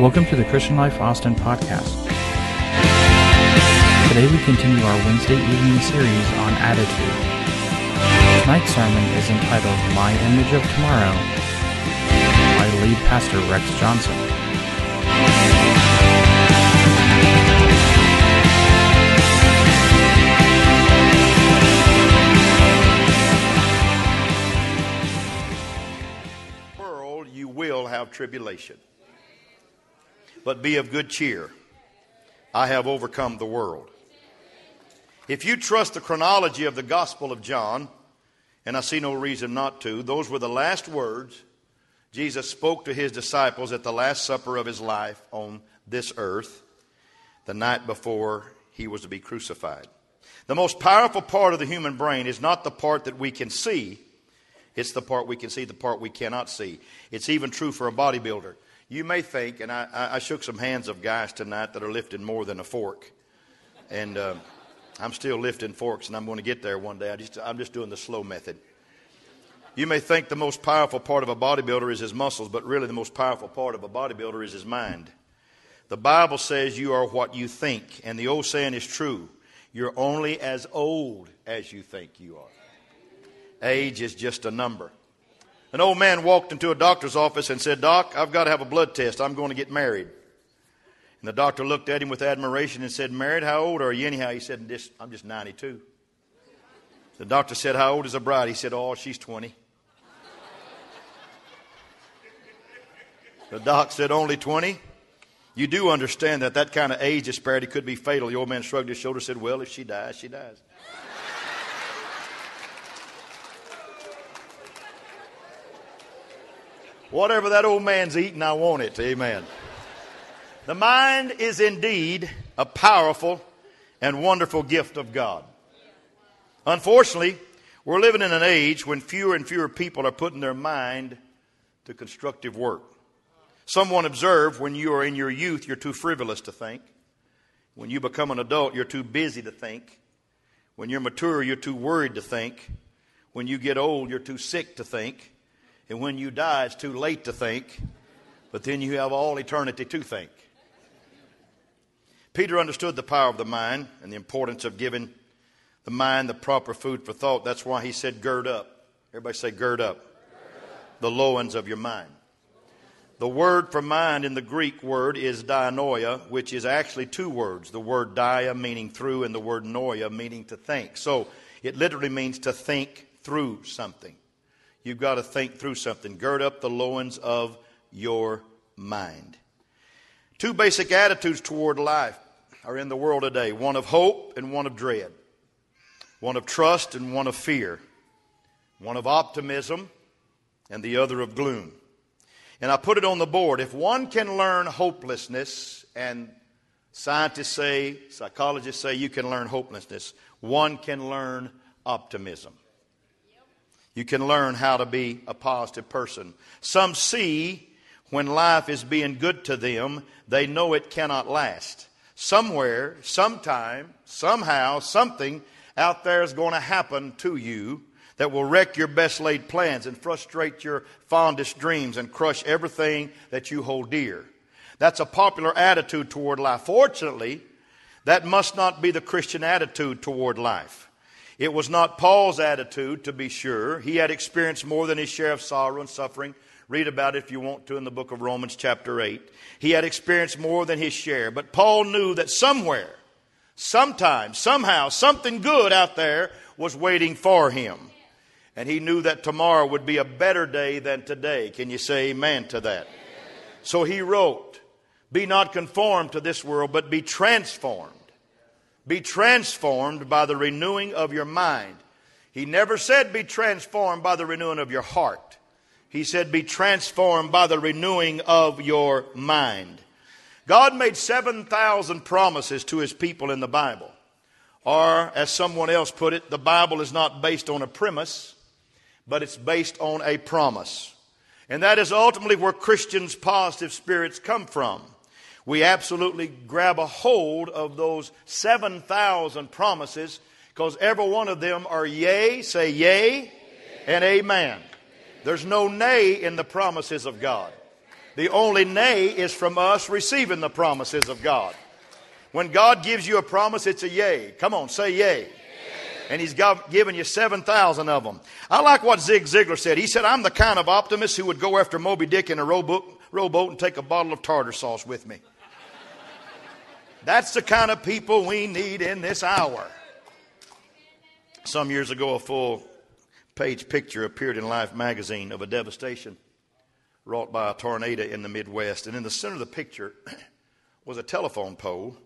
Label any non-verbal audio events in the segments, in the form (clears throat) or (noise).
Welcome to the Christian Life Austin podcast. Today we continue our Wednesday evening series on attitude. Tonight's sermon is entitled My Image of Tomorrow by lead pastor Rex Johnson. world you will have tribulation. But be of good cheer. I have overcome the world. If you trust the chronology of the Gospel of John, and I see no reason not to, those were the last words Jesus spoke to his disciples at the Last Supper of his life on this earth, the night before he was to be crucified. The most powerful part of the human brain is not the part that we can see, it's the part we can see, the part we cannot see. It's even true for a bodybuilder. You may think, and I, I shook some hands of guys tonight that are lifting more than a fork. And uh, I'm still lifting forks, and I'm going to get there one day. I just, I'm just doing the slow method. You may think the most powerful part of a bodybuilder is his muscles, but really the most powerful part of a bodybuilder is his mind. The Bible says you are what you think, and the old saying is true. You're only as old as you think you are. Age is just a number. An old man walked into a doctor's office and said, Doc, I've got to have a blood test. I'm going to get married. And the doctor looked at him with admiration and said, Married? How old are you anyhow? He said, I'm just 92. The doctor said, How old is the bride? He said, Oh, she's 20. The doc said, Only 20? You do understand that that kind of age disparity could be fatal. The old man shrugged his shoulders and said, Well, if she dies, she dies. Whatever that old man's eating, I want it. Amen. The mind is indeed a powerful and wonderful gift of God. Unfortunately, we're living in an age when fewer and fewer people are putting their mind to constructive work. Someone observed when you are in your youth, you're too frivolous to think. When you become an adult, you're too busy to think. When you're mature, you're too worried to think. When you get old, you're too sick to think. And when you die, it's too late to think. But then you have all eternity to think. Peter understood the power of the mind and the importance of giving the mind the proper food for thought. That's why he said, Gird up. Everybody say, Gird up. The loins of your mind. The word for mind in the Greek word is dianoia, which is actually two words. The word dia meaning through and the word noia meaning to think. So it literally means to think through something. You've got to think through something. Gird up the loins of your mind. Two basic attitudes toward life are in the world today one of hope and one of dread, one of trust and one of fear, one of optimism and the other of gloom. And I put it on the board. If one can learn hopelessness, and scientists say, psychologists say you can learn hopelessness, one can learn optimism. You can learn how to be a positive person. Some see when life is being good to them, they know it cannot last. Somewhere, sometime, somehow, something out there is going to happen to you that will wreck your best laid plans and frustrate your fondest dreams and crush everything that you hold dear. That's a popular attitude toward life. Fortunately, that must not be the Christian attitude toward life. It was not Paul's attitude, to be sure. He had experienced more than his share of sorrow and suffering. Read about it if you want to in the book of Romans, chapter 8. He had experienced more than his share. But Paul knew that somewhere, sometime, somehow, something good out there was waiting for him. And he knew that tomorrow would be a better day than today. Can you say amen to that? So he wrote, Be not conformed to this world, but be transformed. Be transformed by the renewing of your mind. He never said be transformed by the renewing of your heart. He said be transformed by the renewing of your mind. God made 7,000 promises to his people in the Bible. Or, as someone else put it, the Bible is not based on a premise, but it's based on a promise. And that is ultimately where Christians' positive spirits come from. We absolutely grab a hold of those 7,000 promises because every one of them are yea, say yea, and amen. There's no nay in the promises of God. The only nay is from us receiving the promises of God. When God gives you a promise, it's a yay. Come on, say yay. And He's got, given you 7,000 of them. I like what Zig Ziglar said. He said, I'm the kind of optimist who would go after Moby Dick in a rowboat, rowboat and take a bottle of tartar sauce with me. That's the kind of people we need in this hour. Some years ago, a full page picture appeared in Life magazine of a devastation wrought by a tornado in the Midwest. And in the center of the picture (clears throat) was a telephone pole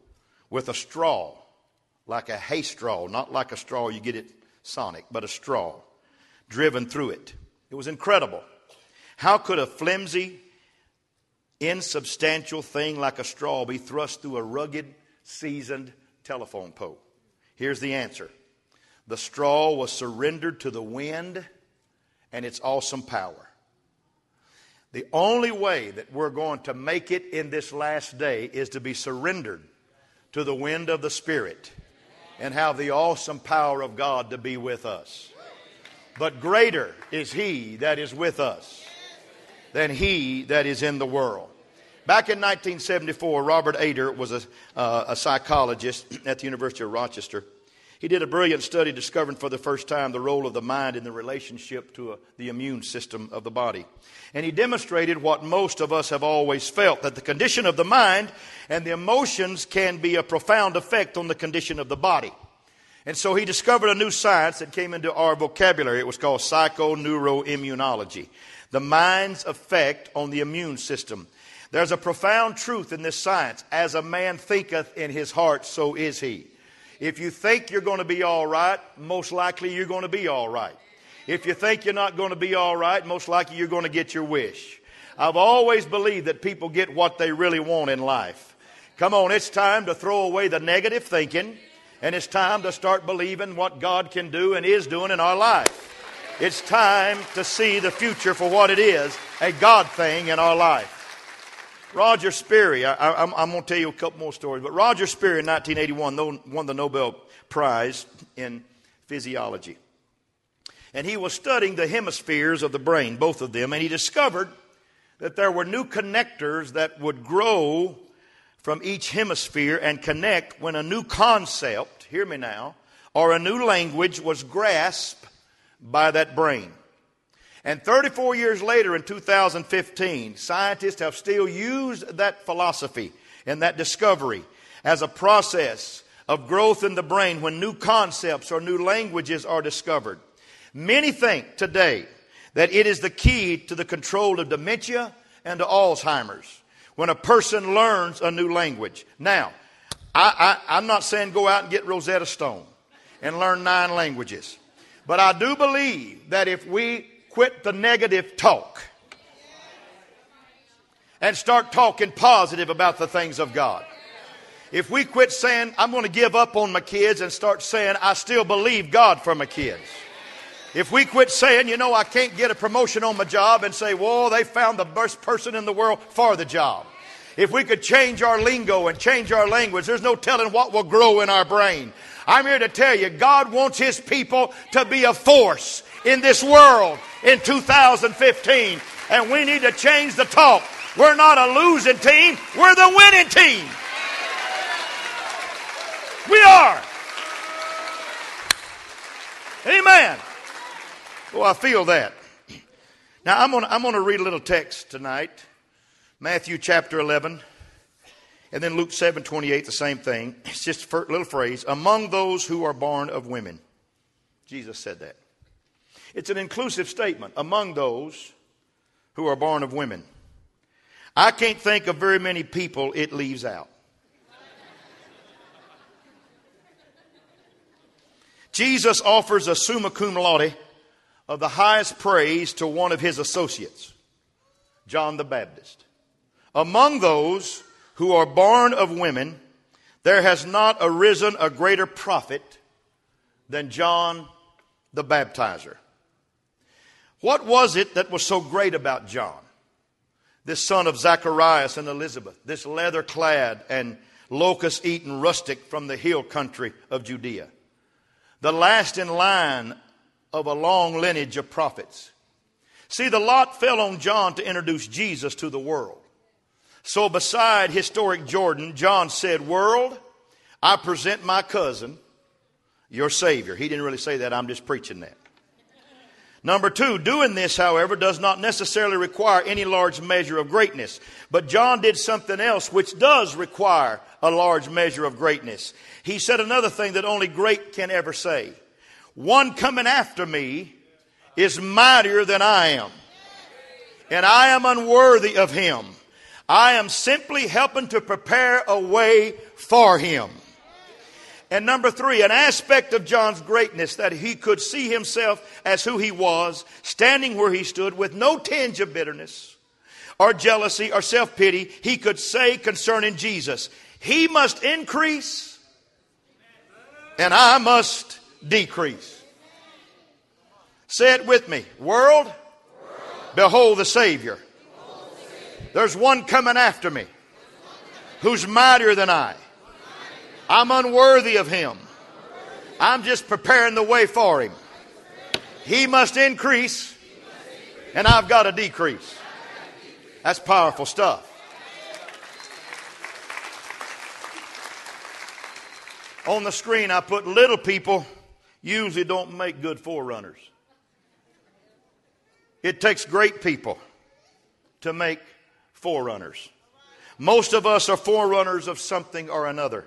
with a straw, like a hay straw, not like a straw you get at Sonic, but a straw driven through it. It was incredible. How could a flimsy, insubstantial thing like a straw be thrust through a rugged, seasoned telephone pole? Here's the answer the straw was surrendered to the wind and its awesome power. The only way that we're going to make it in this last day is to be surrendered to the wind of the Spirit and have the awesome power of God to be with us. But greater is He that is with us than He that is in the world. Back in 1974, Robert Ader was a, uh, a psychologist at the University of Rochester. He did a brilliant study discovering for the first time the role of the mind in the relationship to a, the immune system of the body. And he demonstrated what most of us have always felt that the condition of the mind and the emotions can be a profound effect on the condition of the body. And so he discovered a new science that came into our vocabulary. It was called psychoneuroimmunology. The mind's effect on the immune system. There's a profound truth in this science. As a man thinketh in his heart, so is he. If you think you're going to be all right, most likely you're going to be all right. If you think you're not going to be all right, most likely you're going to get your wish. I've always believed that people get what they really want in life. Come on, it's time to throw away the negative thinking, and it's time to start believing what God can do and is doing in our life. It's time to see the future for what it is a God thing in our life. Roger Sperry, I, am going to tell you a couple more stories, but Roger Sperry in 1981 won the Nobel Prize in physiology. And he was studying the hemispheres of the brain, both of them, and he discovered that there were new connectors that would grow from each hemisphere and connect when a new concept, hear me now, or a new language was grasped by that brain. And 34 years later, in 2015, scientists have still used that philosophy and that discovery as a process of growth in the brain when new concepts or new languages are discovered. Many think today that it is the key to the control of dementia and to Alzheimer's when a person learns a new language. Now, I, am not saying go out and get Rosetta Stone and learn nine languages. But I do believe that if we quit the negative talk and start talking positive about the things of God. If we quit saying, I'm going to give up on my kids and start saying, I still believe God for my kids. If we quit saying, you know, I can't get a promotion on my job and say, whoa, they found the best person in the world for the job. If we could change our lingo and change our language, there's no telling what will grow in our brain. I'm here to tell you, God wants His people to be a force in this world in 2015. And we need to change the talk. We're not a losing team, we're the winning team. We are. Amen. Oh, I feel that. Now, I'm going to I'm going to read a little text tonight Matthew chapter 11, and then Luke 7 28, the same thing. It's just a little phrase among those who are born of women. Jesus said that. It's an inclusive statement among those who are born of women. I can't think of very many people it leaves out. Jesus offers a summa cum laude of the highest praise to one of his associates, John the Baptist. Among those who are born of women, there has not arisen a greater prophet than John the Baptizer. What was it that was so great about John? This son of Zacharias and Elizabeth, this leather clad and locust eaten rustic from the hill country of Judea, the last in line of a long lineage of prophets. See, the lot fell on John to introduce Jesus to the world. So, beside historic Jordan, John said, World, I present my cousin, your Savior. He didn't really say that, I'm just preaching that. Number two, doing this, however, does not necessarily require any large measure of greatness. But John did something else which does require a large measure of greatness. He said another thing that only great can ever say. One coming after me is mightier than I am. And I am unworthy of him. I am simply helping to prepare a way for him. And number three, an aspect of John's greatness that he could see himself as who he was, standing where he stood with no tinge of bitterness or jealousy or self pity. He could say concerning Jesus, He must increase and I must decrease. Say it with me. World, World. Behold, the Savior. behold the Savior. There's one coming after me who's mightier than I. I'm unworthy of him. I'm just preparing the way for him. He must increase, and I've got to decrease. That's powerful stuff. On the screen, I put little people usually don't make good forerunners. It takes great people to make forerunners. Most of us are forerunners of something or another.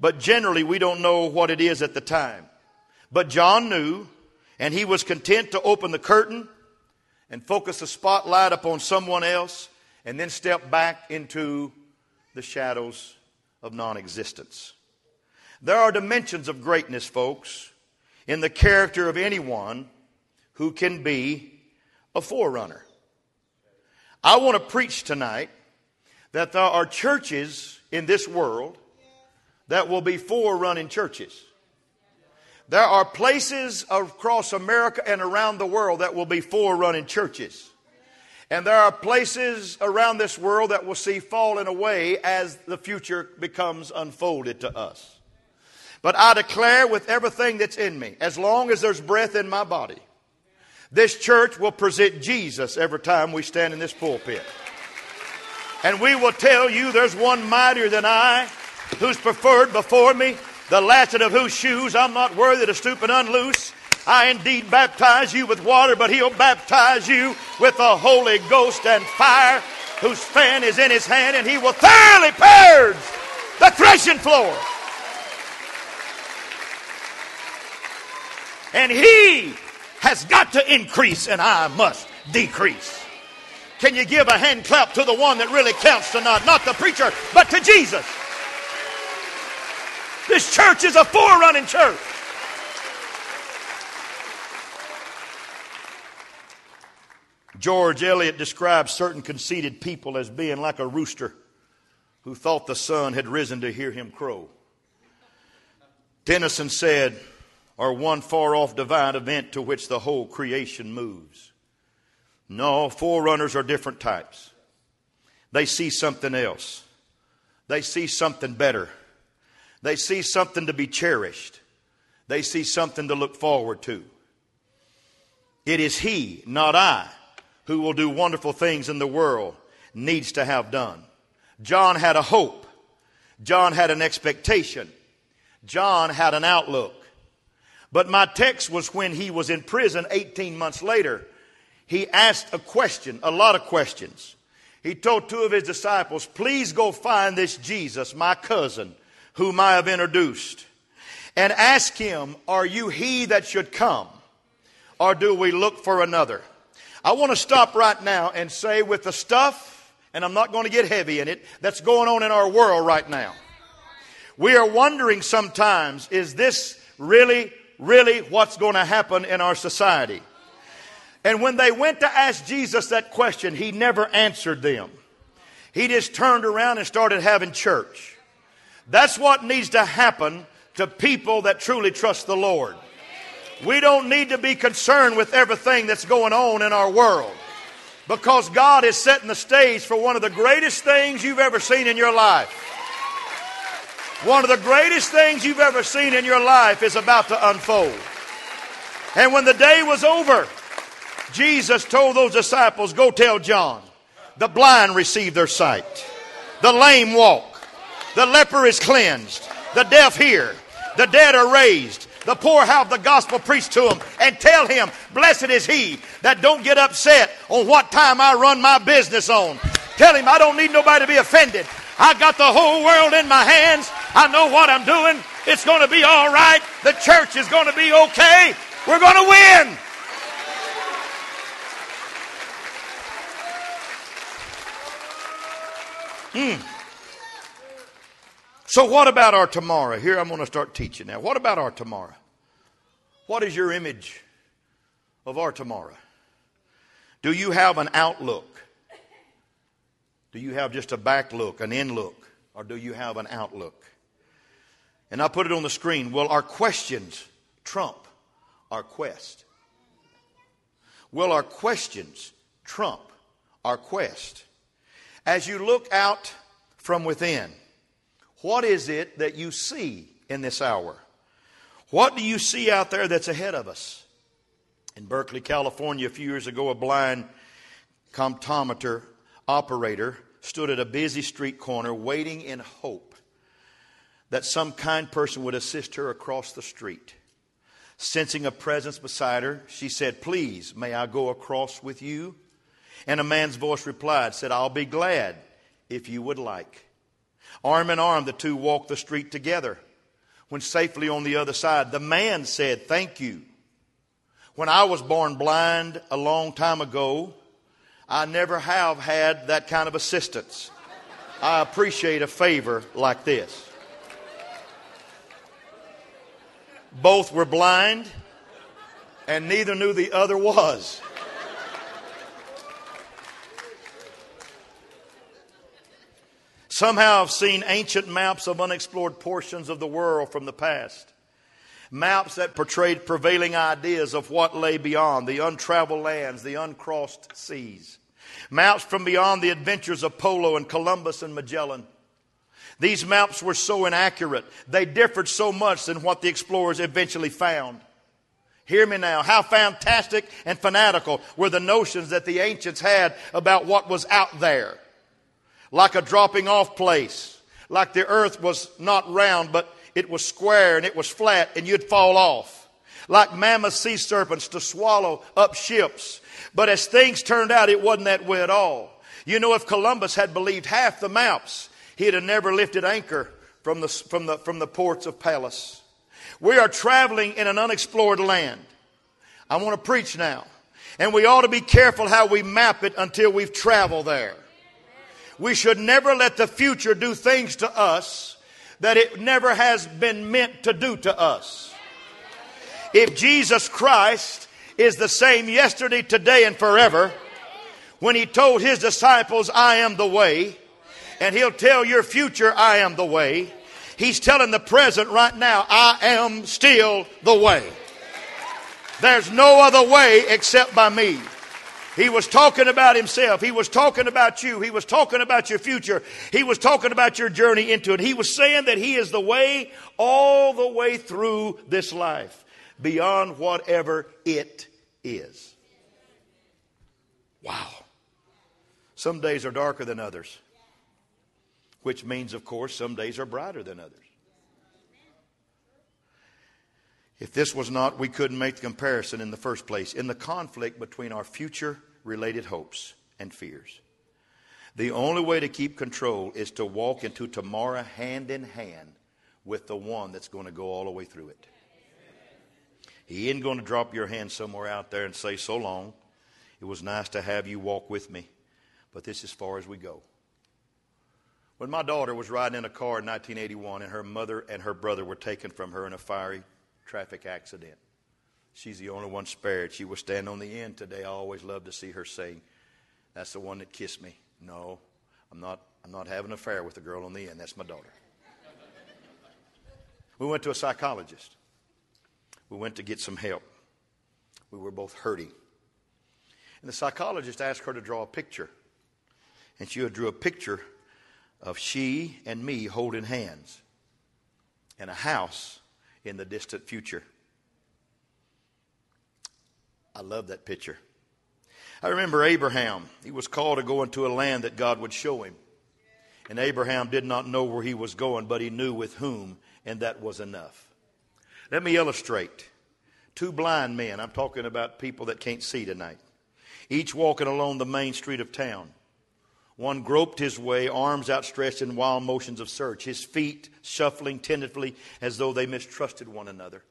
But generally, we don't know what it is at the time. But John knew, and he was content to open the curtain and focus the spotlight upon someone else and then step back into the shadows of non existence. There are dimensions of greatness, folks, in the character of anyone who can be a forerunner. I want to preach tonight that there are churches in this world that will be forerunning churches. There are places across America and around the world that will be forerunning churches. And there are places around this world that will see falling away as the future becomes unfolded to us. But I declare with everything that's in me, as long as there's breath in my body, this church will present Jesus every time we stand in this pulpit. And we will tell you there's one mightier than I, who's preferred before me, the latchet of whose shoes I'm not worthy to stoop and unloose. I indeed baptize you with water, but he'll baptize you with the Holy Ghost and fire, whose fan is in his hand, and he will thoroughly purge the threshing floor. And he has got to increase, and I must decrease. Can you give a hand clap to the one that really counts tonight? Not the preacher, but to Jesus. This church is a forerunning church. George Eliot describes certain conceited people as being like a rooster who thought the sun had risen to hear him crow. Tennyson said, or one far off divine event to which the whole creation moves. No, forerunners are different types. They see something else. They see something better. They see something to be cherished. They see something to look forward to. It is He, not I, who will do wonderful things in the world, needs to have done. John had a hope. John had an expectation. John had an outlook. But my text was when he was in prison 18 months later. He asked a question, a lot of questions. He told two of his disciples, Please go find this Jesus, my cousin, whom I have introduced, and ask him, Are you he that should come? Or do we look for another? I want to stop right now and say, with the stuff, and I'm not going to get heavy in it, that's going on in our world right now. We are wondering sometimes, is this really, really what's going to happen in our society? And when they went to ask Jesus that question, he never answered them. He just turned around and started having church. That's what needs to happen to people that truly trust the Lord. We don't need to be concerned with everything that's going on in our world because God is setting the stage for one of the greatest things you've ever seen in your life. One of the greatest things you've ever seen in your life is about to unfold. And when the day was over, Jesus told those disciples, Go tell John The blind receive their sight. The lame walk. The leper is cleansed. The deaf hear. The dead are raised. The poor have the gospel preached to them and tell him, blessed is he that don't get upset on what time I run my business on. Tell him I don't need nobody to be offended. I got the whole world in my hands. I know what I'm doing. It's going to be all right. The church is going to be okay. We're going to win. Hmm. So, what about our tomorrow? Here I'm going to start teaching now. What about our tomorrow? What is your image of our tomorrow? Do you have an outlook? Do you have just a back look, an in look, or do you have an outlook? And I put it on the screen. Will our questions trump our quest? Will our questions trump our quest? As you look out from within, what is it that you see in this hour? What do you see out there that's ahead of us? In Berkeley, California, a few years ago, a blind comptometer operator stood at a busy street corner waiting in hope that some kind person would assist her across the street. Sensing a presence beside her, she said, Please, may I go across with you? And a man's voice replied, said, I'll be glad if you would like. Arm in arm, the two walked the street together. When safely on the other side, the man said, Thank you. When I was born blind a long time ago, I never have had that kind of assistance. I appreciate a favor like this. Both were blind, and neither knew the other was. Somehow I've seen ancient maps of unexplored portions of the world from the past. Maps that portrayed prevailing ideas of what lay beyond the untraveled lands, the uncrossed seas. Maps from beyond the adventures of Polo and Columbus and Magellan. These maps were so inaccurate. They differed so much than what the explorers eventually found. Hear me now. How fantastic and fanatical were the notions that the ancients had about what was out there like a dropping off place, like the earth was not round, but it was square and it was flat and you'd fall off, like mammoth sea serpents to swallow up ships. But as things turned out, it wasn't that way at all. You know, if Columbus had believed half the maps, he'd have never lifted anchor from the, from the, from the ports of Palos. We are traveling in an unexplored land. I want to preach now. And we ought to be careful how we map it until we've traveled there. We should never let the future do things to us that it never has been meant to do to us. If Jesus Christ is the same yesterday, today, and forever, when he told his disciples, I am the way, and he'll tell your future, I am the way, he's telling the present right now, I am still the way. There's no other way except by me. He was talking about himself. He was talking about you. He was talking about your future. He was talking about your journey into it. He was saying that He is the way all the way through this life, beyond whatever it is. Wow. Some days are darker than others, which means, of course, some days are brighter than others. If this was not, we couldn't make the comparison in the first place. In the conflict between our future related hopes and fears. The only way to keep control is to walk into tomorrow hand in hand with the one that's going to go all the way through it. He ain't going to drop your hand somewhere out there and say, So long. It was nice to have you walk with me, but this is far as we go. When my daughter was riding in a car in 1981 and her mother and her brother were taken from her in a fiery traffic accident, She's the only one spared. She will stand on the end today. I always love to see her say, That's the one that kissed me. No, I'm not, I'm not having an affair with the girl on the end. That's my daughter. we went to a psychologist. We went to get some help. We were both hurting. And the psychologist asked her to draw a picture. And she drew a picture of she and me holding hands in a house in the distant future. I love that picture. I remember Abraham. He was called to go into a land that God would show him. And Abraham did not know where he was going, but he knew with whom, and that was enough. Let me illustrate. Two blind men, I'm talking about people that can't see tonight, each walking along the main street of town. One groped his way, arms outstretched in wild motions of search, his feet shuffling tentatively as though they mistrusted one another.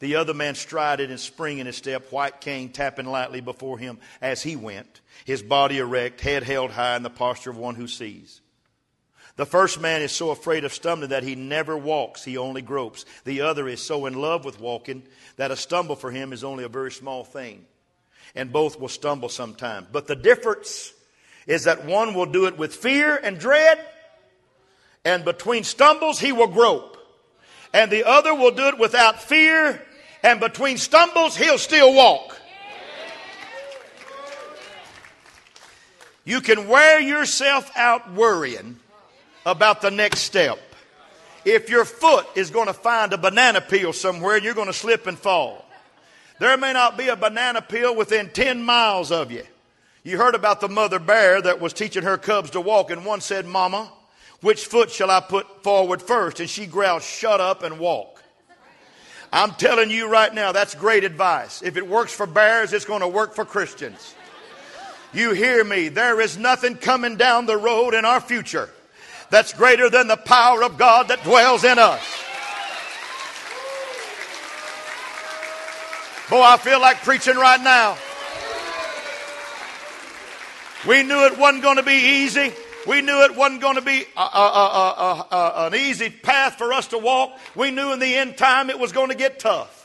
The other man strided and spring in his step, white cane tapping lightly before him as he went, his body erect, head held high in the posture of one who sees. The first man is so afraid of stumbling that he never walks, he only gropes. The other is so in love with walking that a stumble for him is only a very small thing. And both will stumble sometime. But the difference is that one will do it with fear and dread, and between stumbles he will grope. And the other will do it without fear and between stumbles, he'll still walk. You can wear yourself out worrying about the next step. If your foot is going to find a banana peel somewhere you're going to slip and fall, there may not be a banana peel within 10 miles of you. You heard about the mother bear that was teaching her cubs to walk, and one said, Mama, which foot shall I put forward first? And she growled, Shut up and walk. I'm telling you right now, that's great advice. If it works for bears, it's going to work for Christians. You hear me? There is nothing coming down the road in our future that's greater than the power of God that dwells in us. Boy, I feel like preaching right now. We knew it wasn't going to be easy. We knew it wasn't going to be a, a, a, an easy path for us to walk. We knew in the end time it was going to get tough.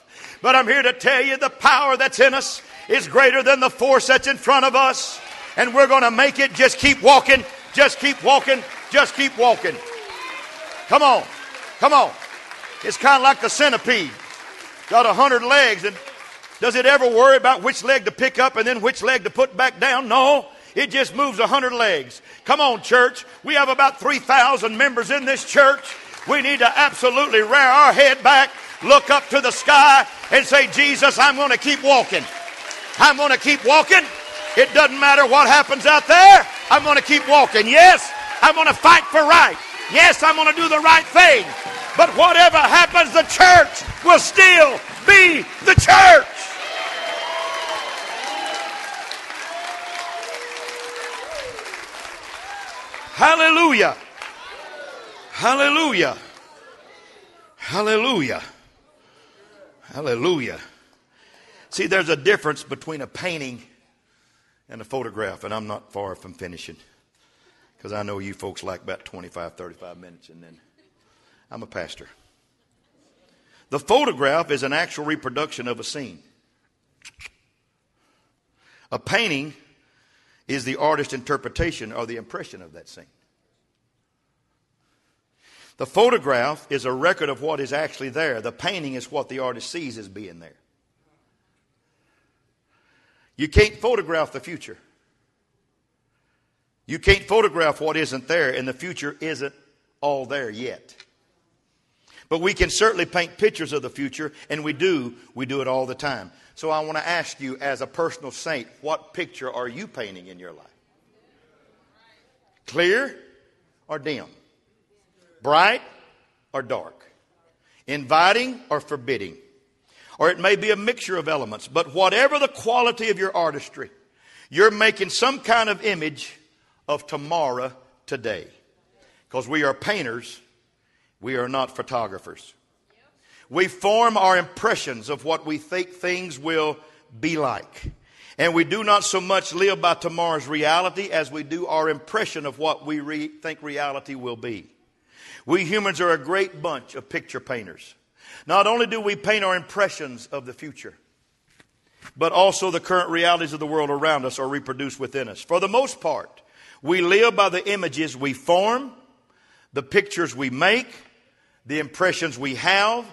But I'm here to tell you the power that's in us is greater than the force that's in front of us. And we're going to make it. Just keep walking. Just keep walking. Just keep walking. Come on. Come on. It's kind of like the centipede. Got a hundred legs and does it ever worry about which leg to pick up and then which leg to put back down? No. It just moves a hundred legs. Come on, church. We have about 3,000 members in this church. We need to absolutely rear our head back, look up to the sky, and say, Jesus, I'm going to keep walking. I'm going to keep walking. It doesn't matter what happens out there. I'm going to keep walking. Yes, I'm going to fight for right. Yes, I'm going to do the right thing. But whatever happens, the church will still be the church. Hallelujah. Hallelujah. Hallelujah. Hallelujah. See, there's a difference between a painting and a photograph, and I'm not far from finishing because I know you folks like about 25, 35 minutes, and then I'm a pastor. The photograph is an actual reproduction of a scene. A painting is the artist's interpretation or the impression of that scene. The photograph is a record of what is actually there. The painting is what the artist sees as being there. You can't photograph the future. You can't photograph what isn't there, and the future isn't all there yet. But we can certainly paint pictures of the future, and we do. We do it all the time. So I want to ask you, as a personal saint, what picture are you painting in your life? Clear or dim? Bright or dark? Inviting or forbidding? Or it may be a mixture of elements, but whatever the quality of your artistry, you're making some kind of image of tomorrow today. Because we are painters, we are not photographers. We form our impressions of what we think things will be like. And we do not so much live by tomorrow's reality as we do our impression of what we re- think reality will be. We humans are a great bunch of picture painters. Not only do we paint our impressions of the future, but also the current realities of the world around us are reproduced within us. For the most part, we live by the images we form, the pictures we make, the impressions we have,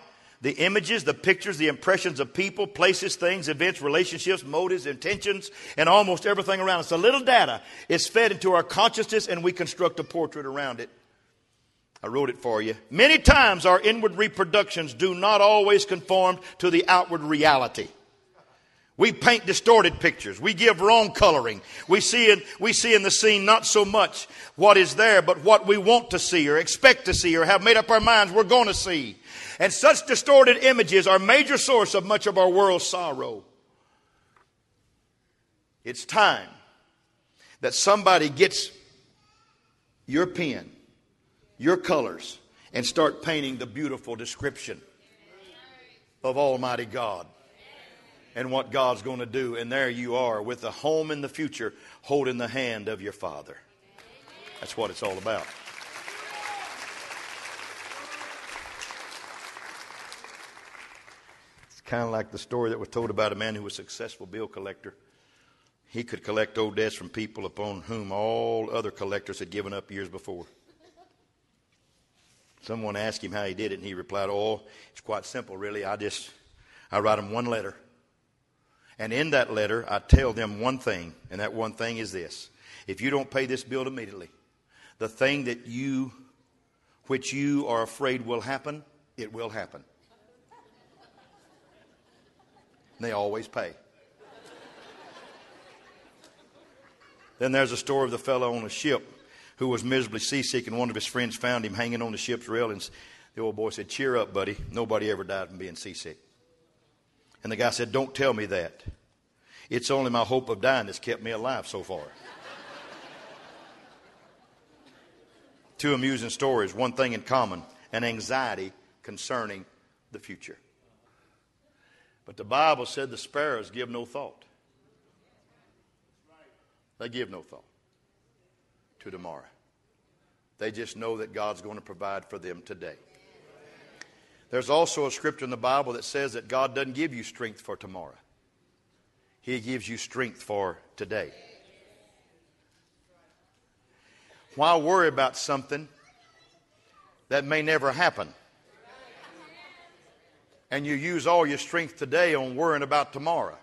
the images, the pictures, the impressions of people, places, things, events, relationships, motives, intentions, and almost everything around us. The little data is fed into our consciousness and we construct a portrait around it. I wrote it for you. Many times our inward reproductions do not always conform to the outward reality. We paint distorted pictures. We give wrong coloring. We see in, we see in the scene not so much what is there, but what we want to see or expect to see or have made up our minds we're going to see. And such distorted images are a major source of much of our world's sorrow. It's time that somebody gets your pen, your colors, and start painting the beautiful description of Almighty God and what God's going to do. And there you are with a home in the future holding the hand of your Father. That's what it's all about. It's kind of like the story that was told about a man who was a successful bill collector. He could collect old debts from people upon whom all other collectors had given up years before. Someone asked him how he did it, and he replied, Oh, it's quite simple, really. I just, I write them one letter. And in that letter, I tell them one thing, and that one thing is this. If you don't pay this bill immediately, the thing that you, which you are afraid will happen, it will happen. And they always pay. then there's a story of the fellow on a ship who was miserably seasick, and one of his friends found him hanging on the ship's rail, and The old boy said, Cheer up, buddy. Nobody ever died from being seasick. And the guy said, Don't tell me that. It's only my hope of dying that's kept me alive so far. (laughs) Two amusing stories, one thing in common an anxiety concerning the future. But the Bible said the sparrows give no thought. They give no thought to tomorrow. They just know that God's going to provide for them today. There's also a scripture in the Bible that says that God doesn't give you strength for tomorrow, He gives you strength for today. Why worry about something that may never happen? And you use all your strength today on worrying about tomorrow.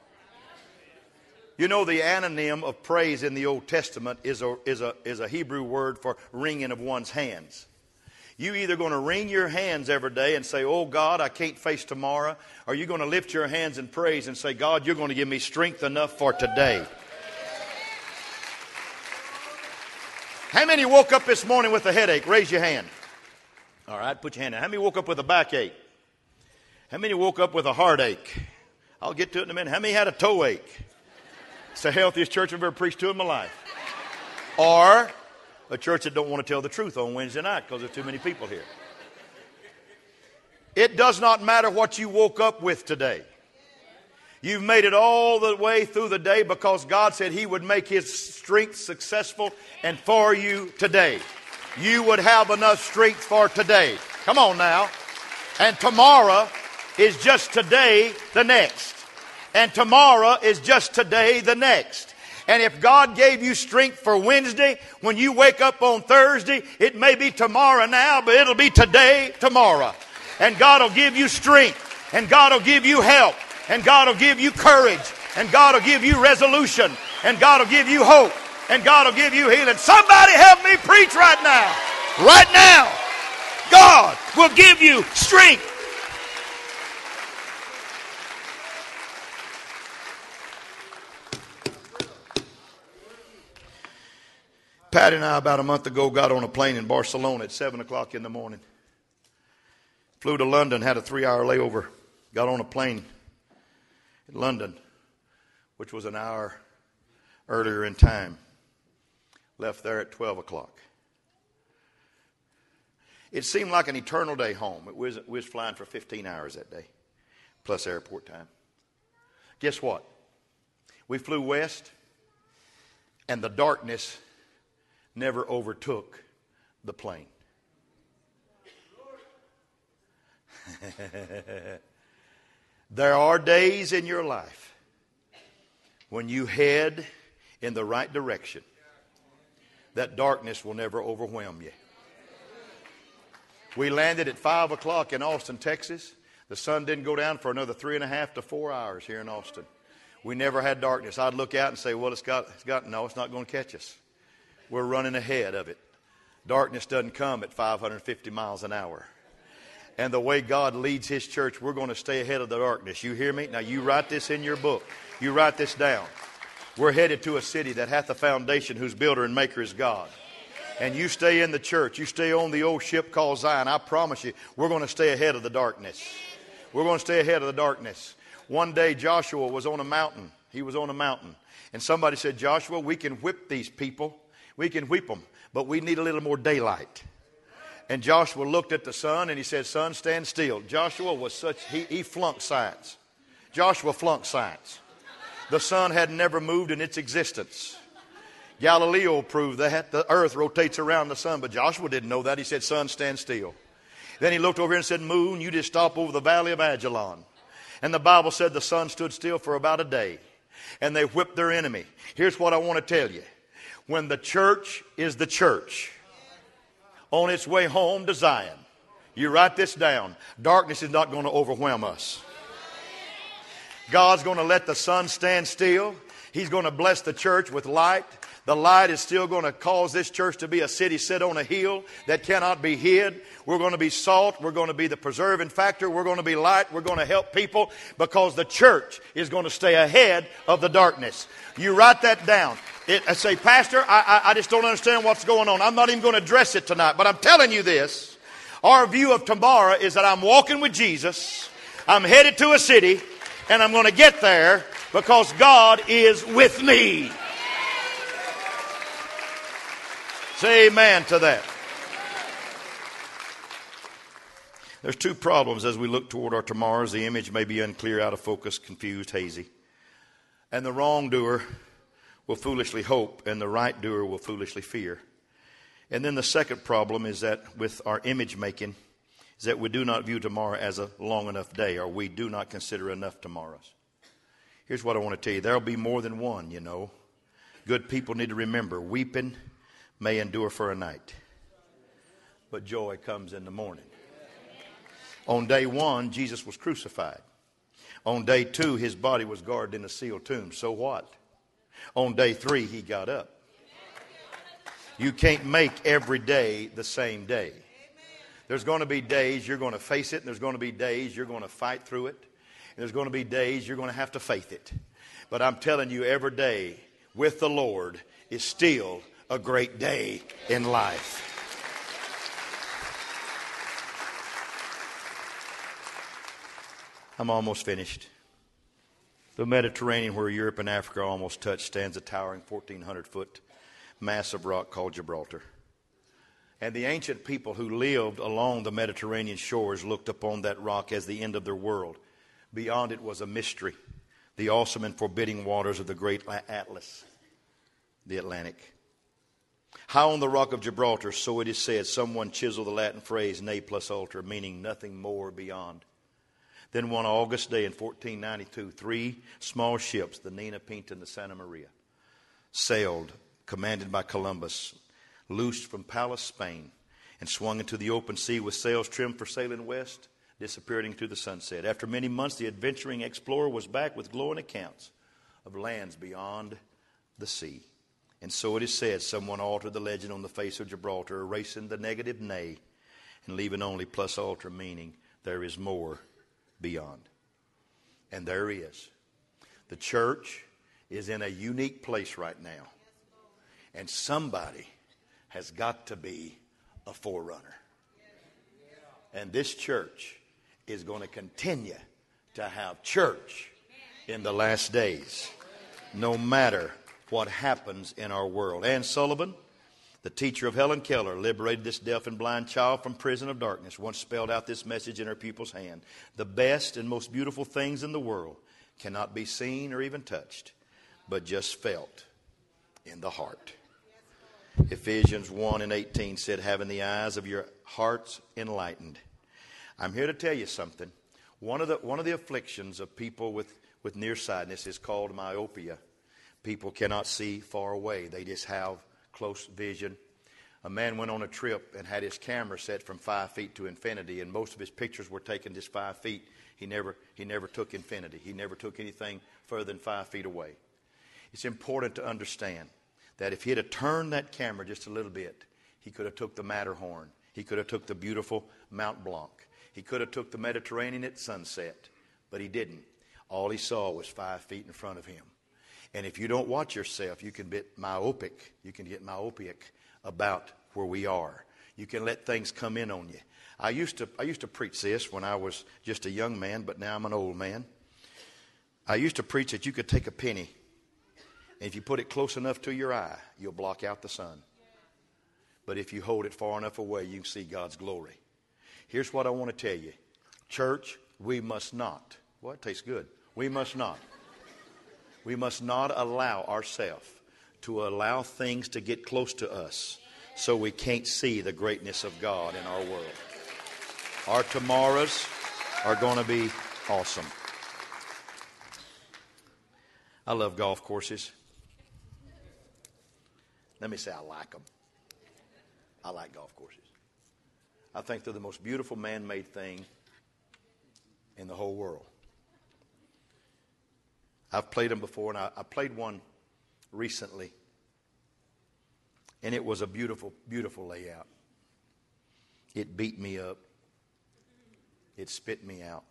You know, the anonym of praise in the Old Testament is a, is a, is a Hebrew word for wringing of one's hands. You either going to wring your hands every day and say, Oh God, I can't face tomorrow, or you're going to lift your hands in praise and say, God, you're going to give me strength enough for today. How many woke up this morning with a headache? Raise your hand. All right, put your hand down. How many woke up with a backache? How many woke up with a heartache? I'll get to it in a minute. How many had a toe ache? It's the healthiest church I've ever preached to in my life. Or a church that don't want to tell the truth on Wednesday night because there's too many people here. It does not matter what you woke up with today. You've made it all the way through the day because God said He would make His strength successful and for you today. You would have enough strength for today. Come on now. And tomorrow is just today the next. And tomorrow is just today the next. And if God gave you strength for Wednesday, when you wake up on Thursday, it may be tomorrow now, but it'll be today, tomorrow. And God will give you strength. And God will give you help. And God will give you courage. And God will give you resolution. And God will give you hope. And God will give you healing. Somebody help me preach right now. Right now. God will give you strength. Patty and I, about a month ago, got on a plane in Barcelona at 7 o'clock in the morning. Flew to London, had a three hour layover. Got on a plane in London, which was an hour earlier in time. Left there at 12 o'clock. It seemed like an eternal day home. It was, we was flying for 15 hours that day, plus airport time. Guess what? We flew west, and the darkness never overtook the plane. (laughs) there are days in your life when you head in the right direction that darkness will never overwhelm you. We landed at 5 o'clock in Austin, Texas. The sun didn't go down for another three and a half to four hours here in Austin. We never had darkness. I'd look out and say, Well, it's got, it's got no, it's not going to catch us. We're running ahead of it. Darkness doesn't come at 550 miles an hour. and the way God leads His church, we're going to stay ahead of the darkness. You hear me? Now, you write this in your book. You write this down. We're headed to a city that hath a foundation whose builder and maker is God. And you stay in the church. You stay on the old ship called Zion. I promise you, we're going to stay ahead of the darkness. We're going to stay ahead of the darkness. One day, Joshua was on a mountain. He was on a mountain. And somebody said, Joshua, we can whip these people. We can whip them, but we need a little more daylight. And Joshua looked at the sun and he said, Sun, stand still. Joshua was such, he, he flunked science. Joshua flunked science. The sun had never moved in its existence. Galileo proved that the earth rotates around the sun, but Joshua didn't know that. He said, Sun, stand still. Then he looked over here and said, Moon, you just stop over the valley of Ajalon. And the Bible said the sun stood still for about a day, and they whipped their enemy. Here's what I want to tell you when the church is the church, on its way home to Zion. You write this down. Darkness is not going to overwhelm us. God's going to let the sun stand still. He's going to bless the church with light. The light is still going to cause this church to be a city set on a hill that cannot be hid. We're going to be salt. We're going to be the preserving factor. We're going to be light. We're going to help people because the church is going to stay ahead of the darkness. You write that down. It, I say, Pastor, I, I, I just don't understand what's going on. I'm not even going to address it tonight, but I'm telling you this. Our view of tomorrow is that I'm walking with Jesus. I'm headed to a city and I'm going to get there because God is with me. Say amen to that. There's two problems as we look toward our tomorrows. The image may be unclear, out of focus, confused, hazy. And the wrongdoer will foolishly hope, and the right doer will foolishly fear. And then the second problem is that with our image making, is that we do not view tomorrow as a long enough day, or we do not consider enough tomorrows. Here's what I want to tell you there'll be more than one, you know. Good people need to remember weeping may endure for a night, but joy comes in the morning. On day one, Jesus was crucified. On day two, his body was guarded in a sealed tomb. So what? On day three, he got up. You can't make every day the same day. There's going to be days you're going to face it, and there's going to be days you're going to fight through it, and there's going to be days you're going to have to faith it. But I'm telling you, every day with the Lord is still a great day in life. I'm almost finished. The Mediterranean, where Europe and Africa almost touch, stands a towering 1,400 foot mass of rock called Gibraltar. And the ancient people who lived along the Mediterranean shores looked upon that rock as the end of their world. Beyond it was a mystery, the awesome and forbidding waters of the great Atlas, the Atlantic. How on the rock of Gibraltar, so it is said, someone chiseled the Latin phrase ne plus ultra, meaning nothing more beyond. Then one August day in 1492, three small ships, the Nina Pinta and the Santa Maria, sailed, commanded by Columbus, loosed from Palos, Spain, and swung into the open sea with sails trimmed for sailing west, disappeared into the sunset. After many months, the adventuring explorer was back with glowing accounts of lands beyond the sea. And so it is said, someone altered the legend on the face of Gibraltar, erasing the negative nay and leaving only plus ultra, meaning there is more beyond. And there is. The church is in a unique place right now. And somebody has got to be a forerunner. And this church is going to continue to have church in the last days, no matter what happens in our world. Anne Sullivan, the teacher of Helen Keller, liberated this deaf and blind child from prison of darkness, once spelled out this message in her pupil's hand. The best and most beautiful things in the world cannot be seen or even touched, but just felt in the heart. Ephesians 1 and 18 said, having the eyes of your hearts enlightened. I'm here to tell you something. One of the, one of the afflictions of people with, with nearsightedness is called myopia. People cannot see far away, they just have close vision. A man went on a trip and had his camera set from five feet to infinity, and most of his pictures were taken just five feet. He never, he never took infinity. He never took anything further than five feet away. It's important to understand that if he had turned that camera just a little bit, he could have took the Matterhorn. He could have took the beautiful Mount Blanc. He could have took the Mediterranean at sunset, but he didn't. All he saw was five feet in front of him. And if you don't watch yourself, you can get myopic. You can get myopic about where we are. You can let things come in on you. I used to I used to preach this when I was just a young man, but now I'm an old man. I used to preach that you could take a penny, and if you put it close enough to your eye, you'll block out the sun. But if you hold it far enough away, you can see God's glory. Here's what I want to tell you. Church, we must not. Well, it tastes good. We must not. We must not allow ourselves to allow things to get close to us so we can't see the greatness of God in our world. Our tomorrows are going to be awesome. I love golf courses. Let me say I like them. I like golf courses. I think they're the most beautiful man made thing in the whole world. I've played them before, and I, I, played one recently, and it was a beautiful, beautiful layout. It beat me up, it spit me out.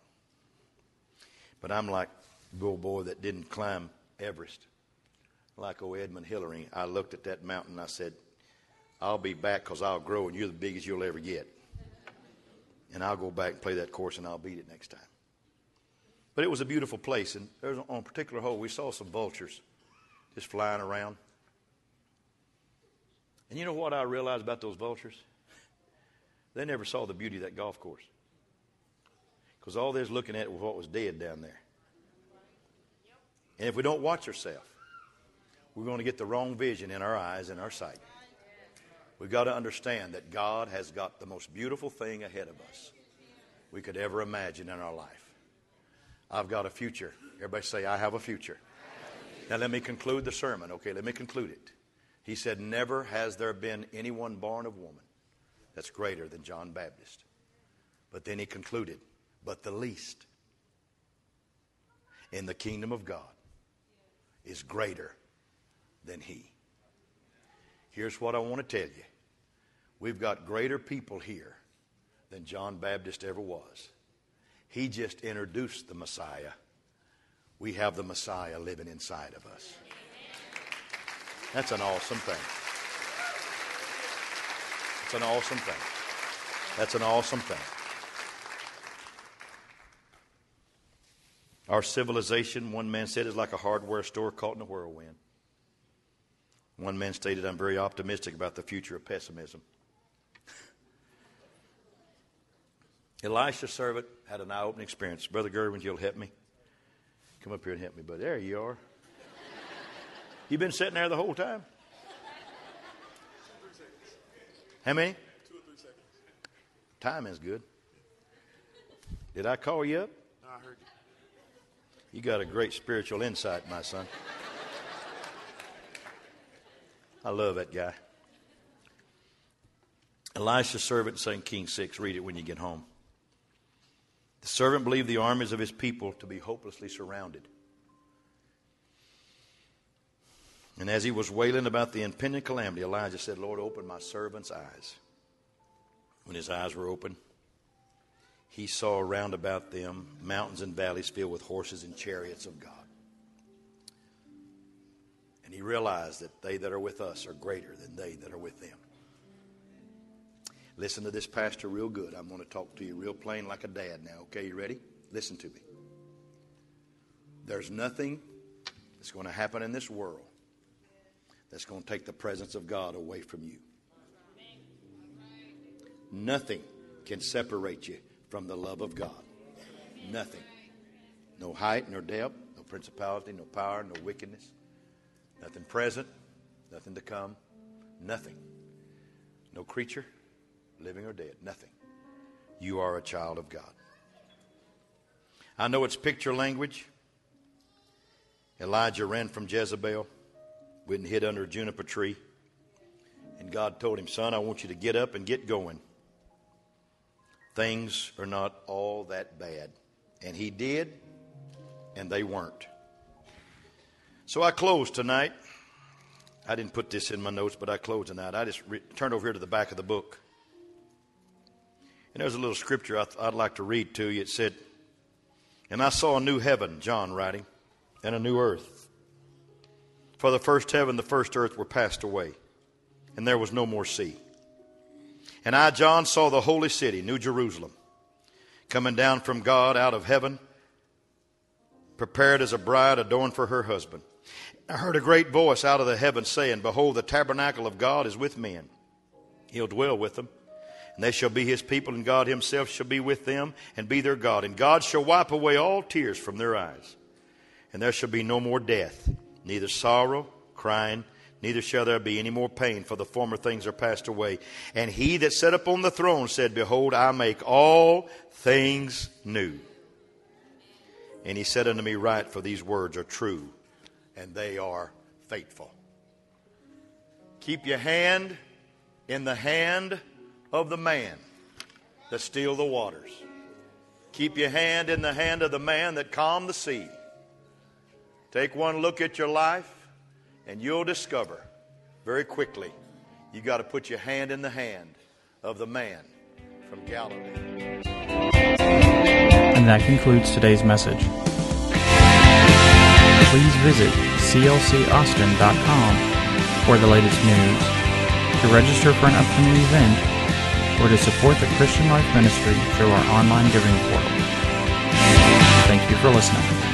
But I'm like little boy that didn't climb Everest, like old Edmund Hillary. I looked at that mountain and I said, I'll be back because I'll grow, and you're the biggest you'll ever get. And I'll go back and play that course, and I'll beat it next time. But it was a beautiful place, and there was, on a particular hole, we saw some vultures just flying around. And you know what I realized about those vultures? They never saw the beauty of that golf course. Because all they're looking at was what was dead down there. And if we don't watch ourselves, we're going to get the wrong vision in our eyes and our sight. We've got to understand that God has got the most beautiful thing ahead of us we could ever imagine in our life. I've got a future. Everybody say, I have a future. Now, let me conclude the sermon. Okay, let me conclude it. He said, Never has there been anyone born of woman that's greater than John Baptist. But then he concluded, But the least in the kingdom of God is greater than he. Here's what I want to tell you we've got greater people here than John Baptist ever was. He just introduced the Messiah. We have the Messiah living inside of us. That's an awesome thing. It's an awesome thing. That's an awesome thing. Our civilization, one man said, is like a hardware store caught in a whirlwind. One man stated, I'm very optimistic about the future of pessimism. Elisha's servant had an eye opening experience. Brother Gerwin, you'll help me? Come up here and help me, buddy. There you are. You've been sitting there the whole time? How many? Two or three seconds. Time is good. Did I call you up? No, I heard you. You got a great spiritual insight, my son. I love that guy. Elisha's servant, St. King 6. Read it when you get home. The servant believed the armies of his people to be hopelessly surrounded. And as he was wailing about the impending calamity, Elijah said, Lord, open my servant's eyes. When his eyes were open, he saw around about them mountains and valleys filled with horses and chariots of God. And he realized that they that are with us are greater than they that are with them. Listen to this pastor real good. I'm going to talk to you real plain like a dad now. Okay, you ready? Listen to me. There's nothing that's going to happen in this world that's going to take the presence of God away from you. Nothing can separate you from the love of God. Nothing. No height, nor depth, no principality, no power, no wickedness. Nothing present, nothing to come, nothing. No creature, living or dead, nothing. You are a child of God. I know it's picture language. Elijah ran from Jezebel, went and hid under a juniper tree. And God told him, Son, I want you to get up and get going. Things are not all that bad. And he did, and they weren't. So I close tonight. I didn't put this in my notes, but I close tonight. I just re- turned over here to the back of the book. And there's a little scripture I would like to read to you. It said, And I saw a new heaven, John writing, and a new earth. For the first heaven, the first earth were passed away, and there was no more sea. And I, John, saw the holy city, New Jerusalem, coming down from God out of heaven, prepared as a bride adorned for her husband. I heard a great voice out of the heavens saying, Behold, the tabernacle of God is with men. He'll dwell with them. And they shall be his people, and God himself shall be with them and be their God. And God shall wipe away all tears from their eyes. And there shall be no more death, neither sorrow, crying, neither shall there be any more pain, for the former things are passed away. And he that sat upon the throne said, Behold, I make all things new. And he said unto me, Write, for these words are true, and they are faithful. Keep your hand in the hand of the man that steal the waters. Keep your hand in the hand of the man that calmed the sea. Take one look at your life and you'll discover very quickly you got to put your hand in the hand of the man from Galilee. And that concludes today's message. Please visit clcaustin.com for the latest news, to register for an upcoming event, or to support the Christian Life Ministry through our online giving portal. Thank you for listening.